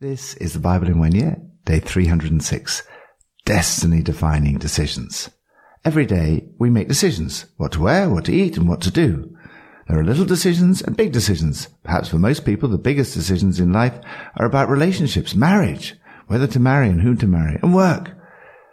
This is the Bible in one year, day 306. Destiny defining decisions. Every day we make decisions. What to wear, what to eat, and what to do. There are little decisions and big decisions. Perhaps for most people, the biggest decisions in life are about relationships, marriage, whether to marry and whom to marry, and work.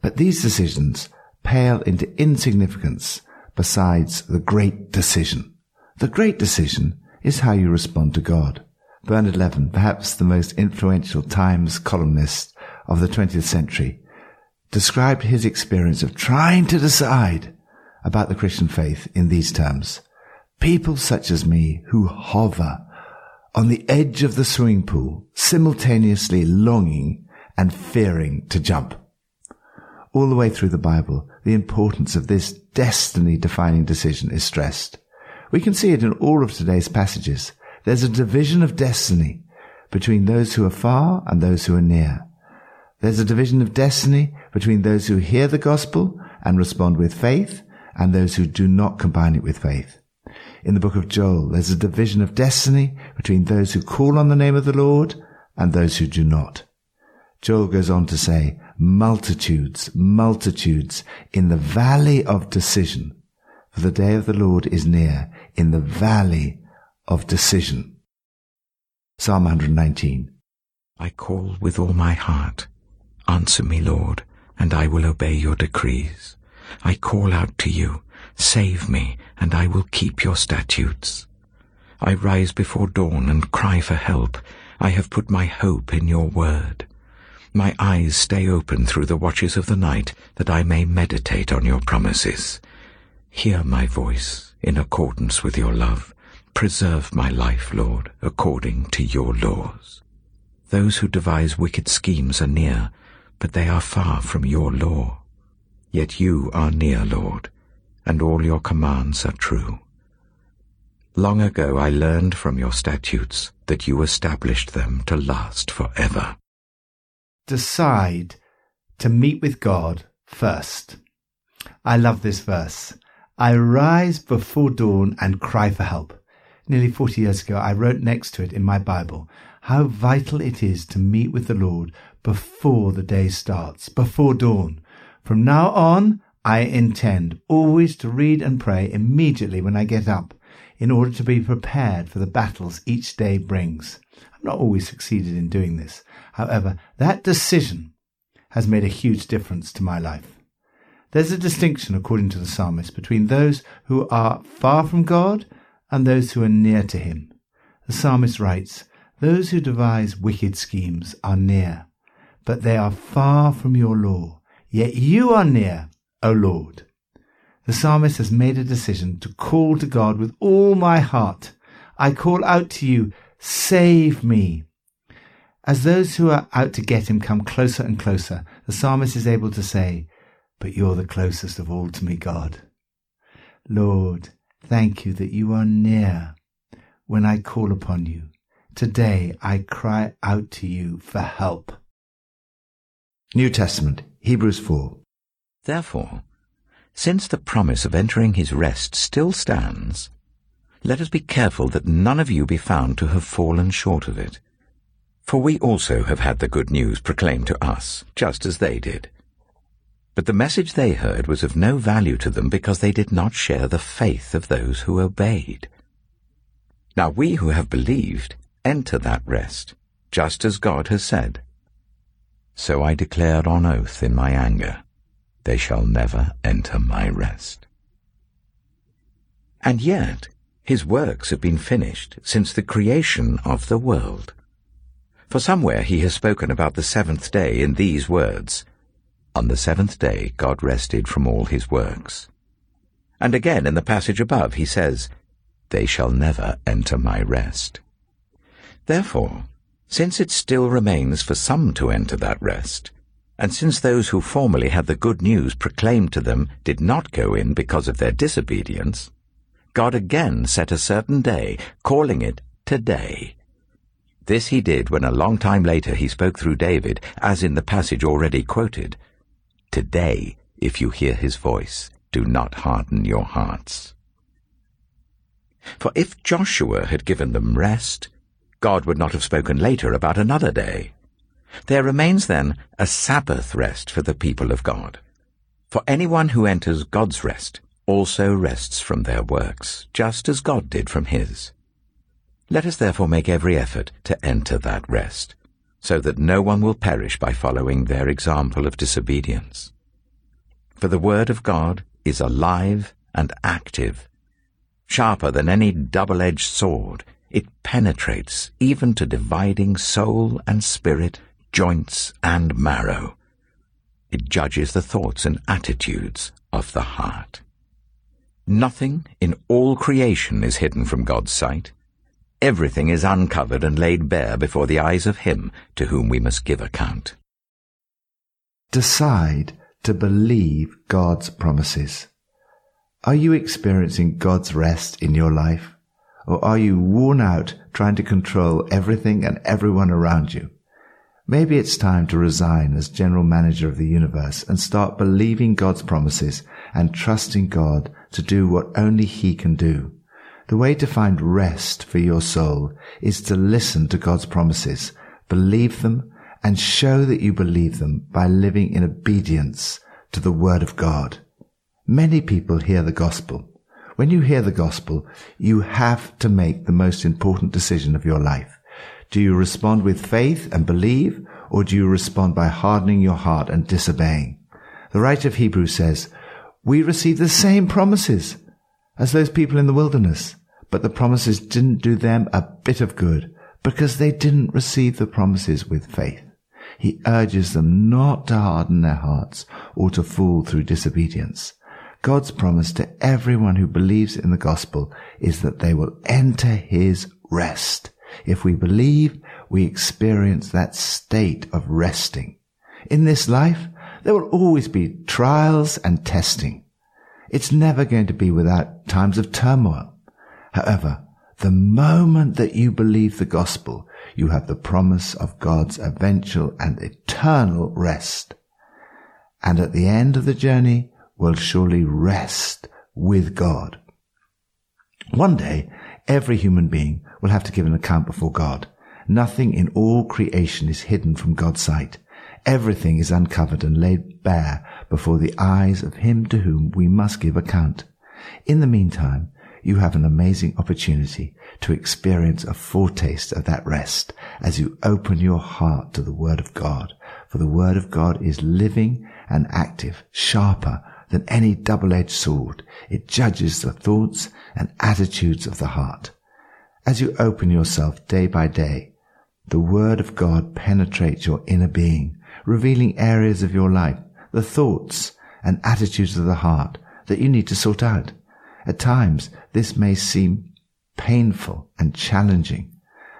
But these decisions pale into insignificance besides the great decision. The great decision is how you respond to God. Bernard Levin, perhaps the most influential Times columnist of the 20th century, described his experience of trying to decide about the Christian faith in these terms. People such as me who hover on the edge of the swimming pool, simultaneously longing and fearing to jump. All the way through the Bible, the importance of this destiny defining decision is stressed. We can see it in all of today's passages. There's a division of destiny between those who are far and those who are near. There's a division of destiny between those who hear the gospel and respond with faith and those who do not combine it with faith. In the book of Joel, there's a division of destiny between those who call on the name of the Lord and those who do not. Joel goes on to say, multitudes, multitudes in the valley of decision. For the day of the Lord is near in the valley of decision. Psalm 119. I call with all my heart. Answer me, Lord, and I will obey your decrees. I call out to you. Save me, and I will keep your statutes. I rise before dawn and cry for help. I have put my hope in your word. My eyes stay open through the watches of the night, that I may meditate on your promises. Hear my voice in accordance with your love. Preserve my life, Lord, according to your laws. Those who devise wicked schemes are near, but they are far from your law. Yet you are near, Lord, and all your commands are true. Long ago I learned from your statutes that you established them to last forever. Decide to meet with God first. I love this verse. I rise before dawn and cry for help nearly 40 years ago, I wrote next to it in my Bible how vital it is to meet with the Lord before the day starts, before dawn. From now on, I intend always to read and pray immediately when I get up in order to be prepared for the battles each day brings. I've not always succeeded in doing this. However, that decision has made a huge difference to my life. There's a distinction, according to the psalmist, between those who are far from God and those who are near to him. The psalmist writes, Those who devise wicked schemes are near, but they are far from your law. Yet you are near, O Lord. The psalmist has made a decision to call to God with all my heart. I call out to you, save me. As those who are out to get him come closer and closer, the psalmist is able to say, But you're the closest of all to me, God. Lord, Thank you that you are near when I call upon you. Today I cry out to you for help. New Testament, Hebrews 4. Therefore, since the promise of entering his rest still stands, let us be careful that none of you be found to have fallen short of it. For we also have had the good news proclaimed to us, just as they did. But the message they heard was of no value to them because they did not share the faith of those who obeyed. Now we who have believed enter that rest, just as God has said. So I declared on oath in my anger, they shall never enter my rest. And yet his works have been finished since the creation of the world. For somewhere he has spoken about the seventh day in these words, on the seventh day God rested from all his works. And again in the passage above he says, They shall never enter my rest. Therefore, since it still remains for some to enter that rest, and since those who formerly had the good news proclaimed to them did not go in because of their disobedience, God again set a certain day, calling it Today. This he did when a long time later he spoke through David, as in the passage already quoted, Today, if you hear his voice, do not harden your hearts. For if Joshua had given them rest, God would not have spoken later about another day, There remains then a Sabbath rest for the people of God. For anyone who enters God's rest also rests from their works, just as God did from his. Let us therefore make every effort to enter that rest, so that no one will perish by following their example of disobedience. For the word of God is alive and active, sharper than any double-edged sword. It penetrates even to dividing soul and spirit, joints and marrow. It judges the thoughts and attitudes of the heart. Nothing in all creation is hidden from God's sight. Everything is uncovered and laid bare before the eyes of Him to whom we must give account. Decide to believe God's promises. Are you experiencing God's rest in your life? Or are you worn out trying to control everything and everyone around you? Maybe it's time to resign as general manager of the universe and start believing God's promises and trusting God to do what only He can do. The way to find rest for your soul is to listen to God's promises, believe them, and show that you believe them by living in obedience to the Word of God. Many people hear the gospel. When you hear the gospel, you have to make the most important decision of your life. Do you respond with faith and believe, or do you respond by hardening your heart and disobeying? The writer of Hebrews says, we receive the same promises as those people in the wilderness, but the promises didn't do them a bit of good because they didn't receive the promises with faith. He urges them not to harden their hearts or to fall through disobedience. God's promise to everyone who believes in the gospel is that they will enter his rest. If we believe, we experience that state of resting. In this life, there will always be trials and testing. It's never going to be without times of turmoil. However, the moment that you believe the gospel, you have the promise of God's eventual and eternal rest. And at the end of the journey, will surely rest with God. One day, every human being will have to give an account before God. Nothing in all creation is hidden from God's sight. Everything is uncovered and laid bare before the eyes of him to whom we must give account. In the meantime, you have an amazing opportunity to experience a foretaste of that rest as you open your heart to the Word of God. For the Word of God is living and active, sharper than any double-edged sword. It judges the thoughts and attitudes of the heart. As you open yourself day by day, the Word of God penetrates your inner being, revealing areas of your life, the thoughts and attitudes of the heart that you need to sort out. At times, this may seem painful and challenging.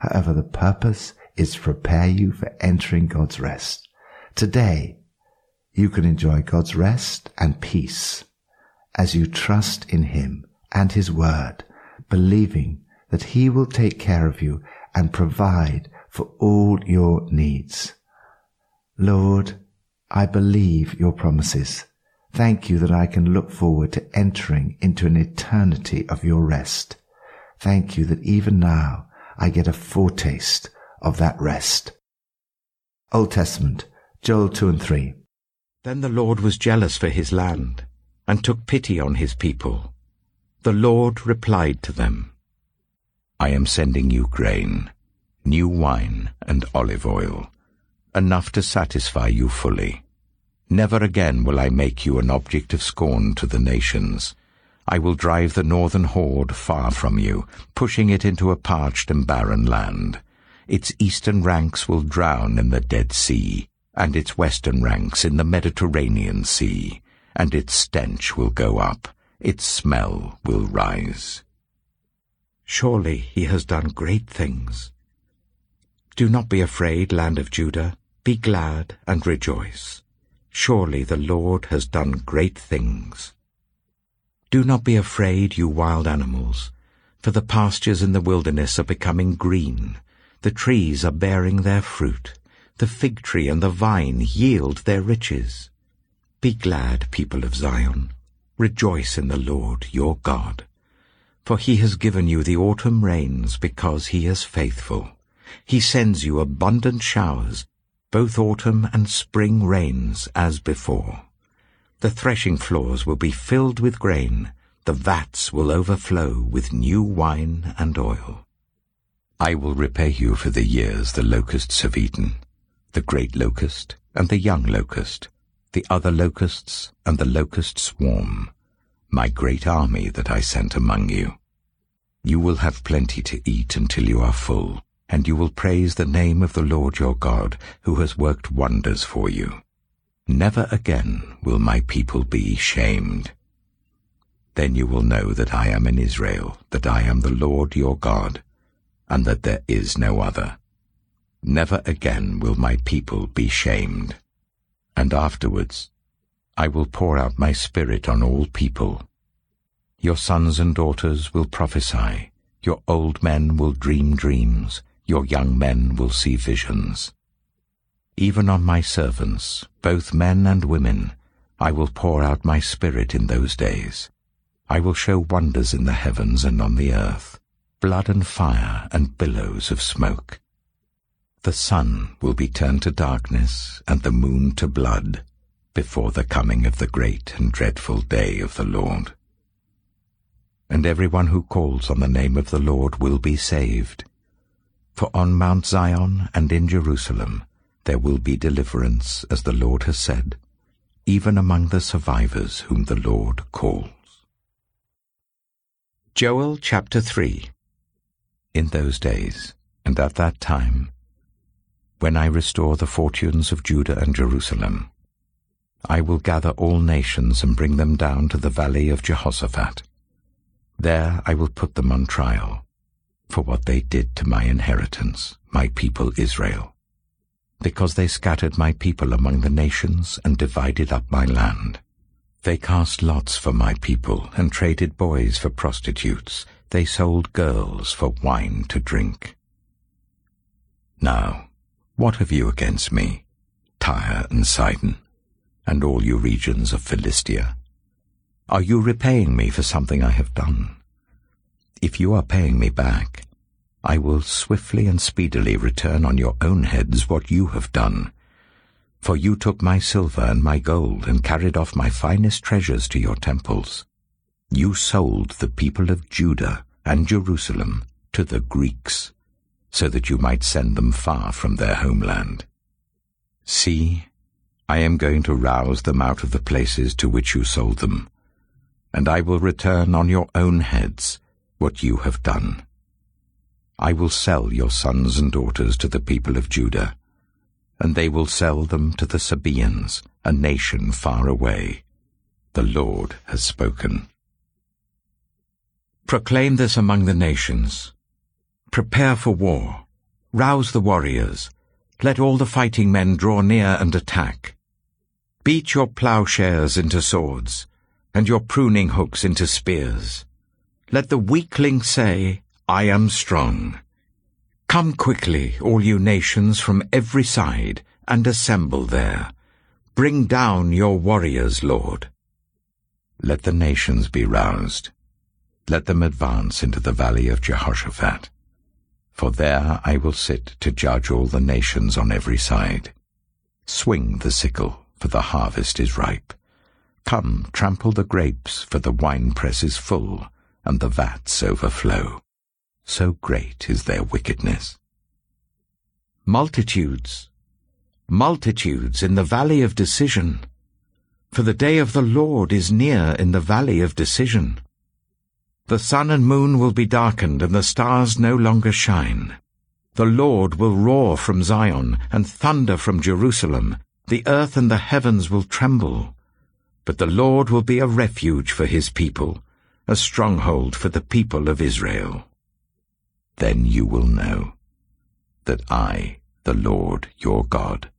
However, the purpose is to prepare you for entering God's rest. Today, you can enjoy God's rest and peace as you trust in Him and His Word, believing that He will take care of you and provide for all your needs. Lord, I believe your promises. Thank you that I can look forward to entering into an eternity of your rest. Thank you that even now I get a foretaste of that rest. Old Testament, Joel 2 and 3. Then the Lord was jealous for his land, and took pity on his people. The Lord replied to them, I am sending you grain, new wine and olive oil, enough to satisfy you fully. Never again will I make you an object of scorn to the nations. I will drive the northern horde far from you, pushing it into a parched and barren land. Its eastern ranks will drown in the Dead Sea, and its western ranks in the Mediterranean Sea, and its stench will go up, its smell will rise. Surely he has done great things. Do not be afraid, land of Judah, be glad and rejoice. Surely the Lord has done great things. Do not be afraid, you wild animals, for the pastures in the wilderness are becoming green, the trees are bearing their fruit, the fig tree and the vine yield their riches. Be glad, people of Zion. Rejoice in the Lord your God. For he has given you the autumn rains because he is faithful. He sends you abundant showers. both autumn and spring rains as before. The threshing floors will be filled with grain, the vats will overflow with new wine and oil. I will repay you for the years the locusts have eaten, the great locust and the young locust, the other locusts and the locust swarm, my great army that I sent among you. You will have plenty to eat until you are full, and you will praise the name of the Lord your God, who has worked wonders for you. Never again will my people be shamed. Then you will know that I am in Israel, that I am the Lord your God, and that there is no other. Never again will my people be shamed. And afterwards I will pour out my spirit on all people. Your sons and daughters will prophesy, your old men will dream dreams, your young men will see visions. Even on my servants, both men and women, I will pour out my spirit in those days. I will show wonders in the heavens and on the earth, blood and fire and billows of smoke. The sun will be turned to darkness and the moon to blood before the coming of the great and dreadful day of the Lord. And everyone who calls on the name of the Lord will be saved. For on Mount Zion and in Jerusalem there will be deliverance, as the Lord has said, even among the survivors whom the Lord calls. Joel chapter 3 In those days, and at that time, when I restore the fortunes of Judah and Jerusalem, I will gather all nations and bring them down to the valley of Jehoshaphat. There I will put them on trial for what they did to my inheritance, my people Israel, because they scattered my people among the nations and divided up my land. They cast lots for my people and traded boys for prostitutes. They sold girls for wine to drink. Now, what have you against me, Tyre and Sidon, and all you regions of Philistia? Are you repaying me for something I have done? If you are paying me back, I will swiftly and speedily return on your own heads what you have done. For you took my silver and my gold and carried off my finest treasures to your temples. You sold the people of Judah and Jerusalem to the Greeks, so that you might send them far from their homeland. See, I am going to rouse them out of the places to which you sold them, and I will return on your own heads what you have done. I will sell your sons and daughters to the people of Judah, and they will sell them to the Sabaeans, a nation far away. The Lord has spoken. Proclaim this among the nations. Prepare for war. Rouse the warriors. Let all the fighting men draw near and attack. Beat your plowshares into swords, and your pruning hooks into spears. Let the weakling say, I am strong. Come quickly, all you nations from every side, and assemble there. Bring down your warriors, Lord. Let the nations be roused. Let them advance into the valley of Jehoshaphat. For there I will sit to judge all the nations on every side. Swing the sickle, for the harvest is ripe. Come, trample the grapes, for the winepress is full and the vats overflow. So great is their wickedness. Multitudes, multitudes in the valley of decision, for the day of the Lord is near in the valley of decision. The sun and moon will be darkened, and the stars no longer shine. The Lord will roar from Zion, and thunder from Jerusalem. The earth and the heavens will tremble. But the Lord will be a refuge for his people, a stronghold for the people of Israel. Then you will know that I, the Lord your God,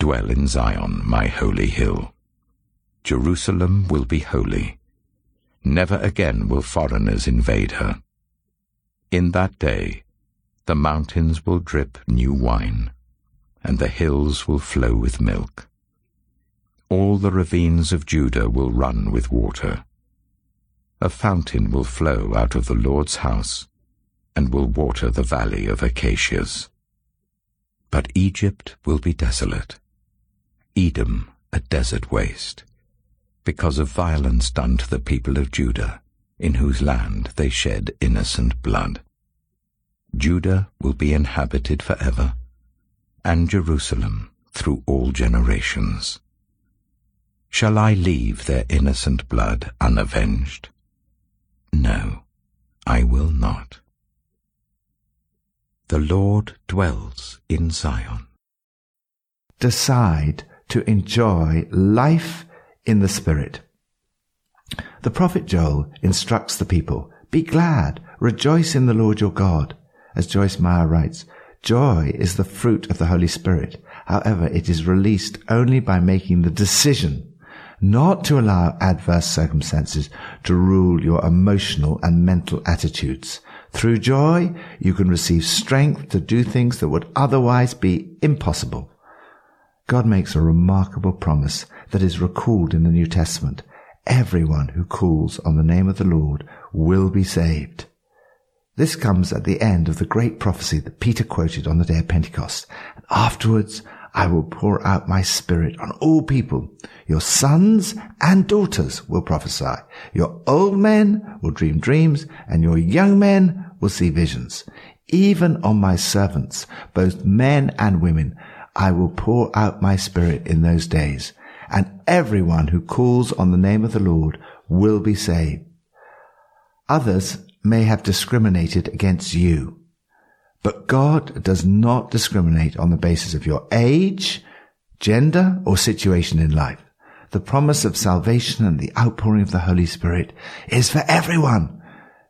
dwell in Zion, my holy hill. Jerusalem will be holy. Never again will foreigners invade her. In that day, the mountains will drip new wine, and the hills will flow with milk. All the ravines of Judah will run with water a fountain will flow out of the Lord's house and will water the valley of acacias. But Egypt will be desolate, Edom a desert waste, because of violence done to the people of Judah, in whose land they shed innocent blood. Judah will be inhabited forever, and Jerusalem through all generations. Shall I leave their innocent blood unavenged? No, I will not. The Lord dwells in Zion. Decide to enjoy life in the Spirit. The prophet Joel instructs the people, be glad, rejoice in the Lord your God. As Joyce Meyer writes, joy is the fruit of the Holy Spirit. However, it is released only by making the decision not to allow adverse circumstances to rule your emotional and mental attitudes. Through joy, you can receive strength to do things that would otherwise be impossible. God makes a remarkable promise that is recalled in the New Testament. Everyone who calls on the name of the Lord will be saved. This comes at the end of the great prophecy that Peter quoted on the day of Pentecost. And afterwards, I will pour out my spirit on all people. Your sons and daughters will prophesy. Your old men will dream dreams and your young men will see visions. Even on my servants, both men and women, I will pour out my spirit in those days and everyone who calls on the name of the Lord will be saved. Others may have discriminated against you, but God does not discriminate on the basis of your age, gender, or situation in life. The promise of salvation and the outpouring of the Holy Spirit is for everyone,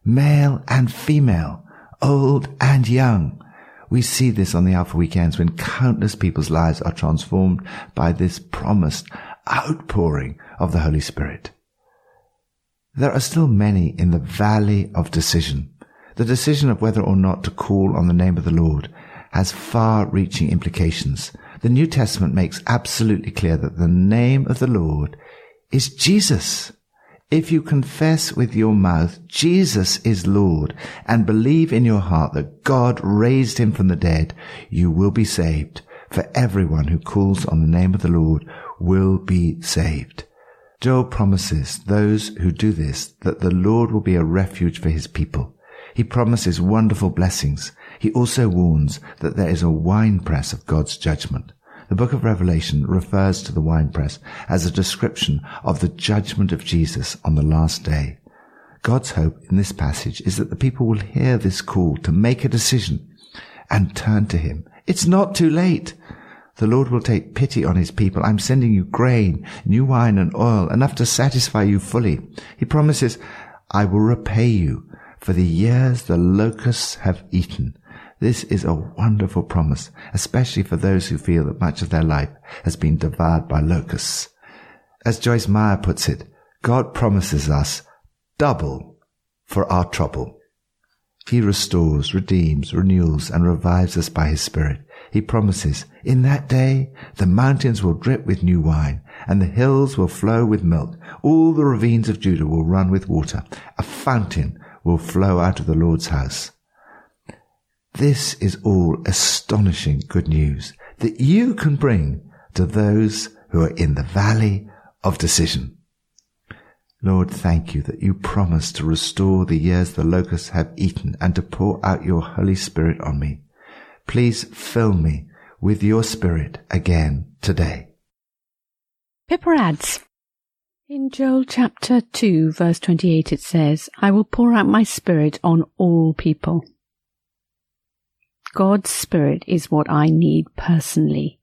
male and female, old and young. We see this on the Alpha weekends when countless people's lives are transformed by this promised outpouring of the Holy Spirit. There are still many in the valley of decision. The decision of whether or not to call on the name of the Lord has far reaching implications. The New Testament makes absolutely clear that the name of the Lord is Jesus. If you confess with your mouth Jesus is Lord and believe in your heart that God raised him from the dead, you will be saved. For everyone who calls on the name of the Lord will be saved. Joel promises those who do this that the Lord will be a refuge for his people. He promises wonderful blessings. He also warns that there is a winepress of God's judgment. The book of Revelation refers to the winepress as a description of the judgment of Jesus on the last day. God's hope in this passage is that the people will hear this call to make a decision and turn to him. It's not too late. The Lord will take pity on his people. I'm sending you grain, new wine and oil, enough to satisfy you fully. He promises, I will repay you for the years the locusts have eaten. This is a wonderful promise, especially for those who feel that much of their life has been devoured by locusts. As Joyce Meyer puts it, God promises us double for our trouble. He restores, redeems, renews, and revives us by his Spirit. He promises, in that day, the mountains will drip with new wine, and the hills will flow with milk. All the ravines of Judah will run with water. A fountain will flow out of the Lord's house. This is all astonishing good news that you can bring to those who are in the valley of decision. Lord, thank you that you promise to restore the years the locusts have eaten and to pour out your Holy Spirit on me. Please fill me with your Spirit again today. Pippa adds, in Joel chapter 2 verse 28 it says, I will pour out my Spirit on all people. God's Spirit is what I need personally,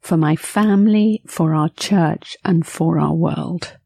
for my family, for our church, and for our world.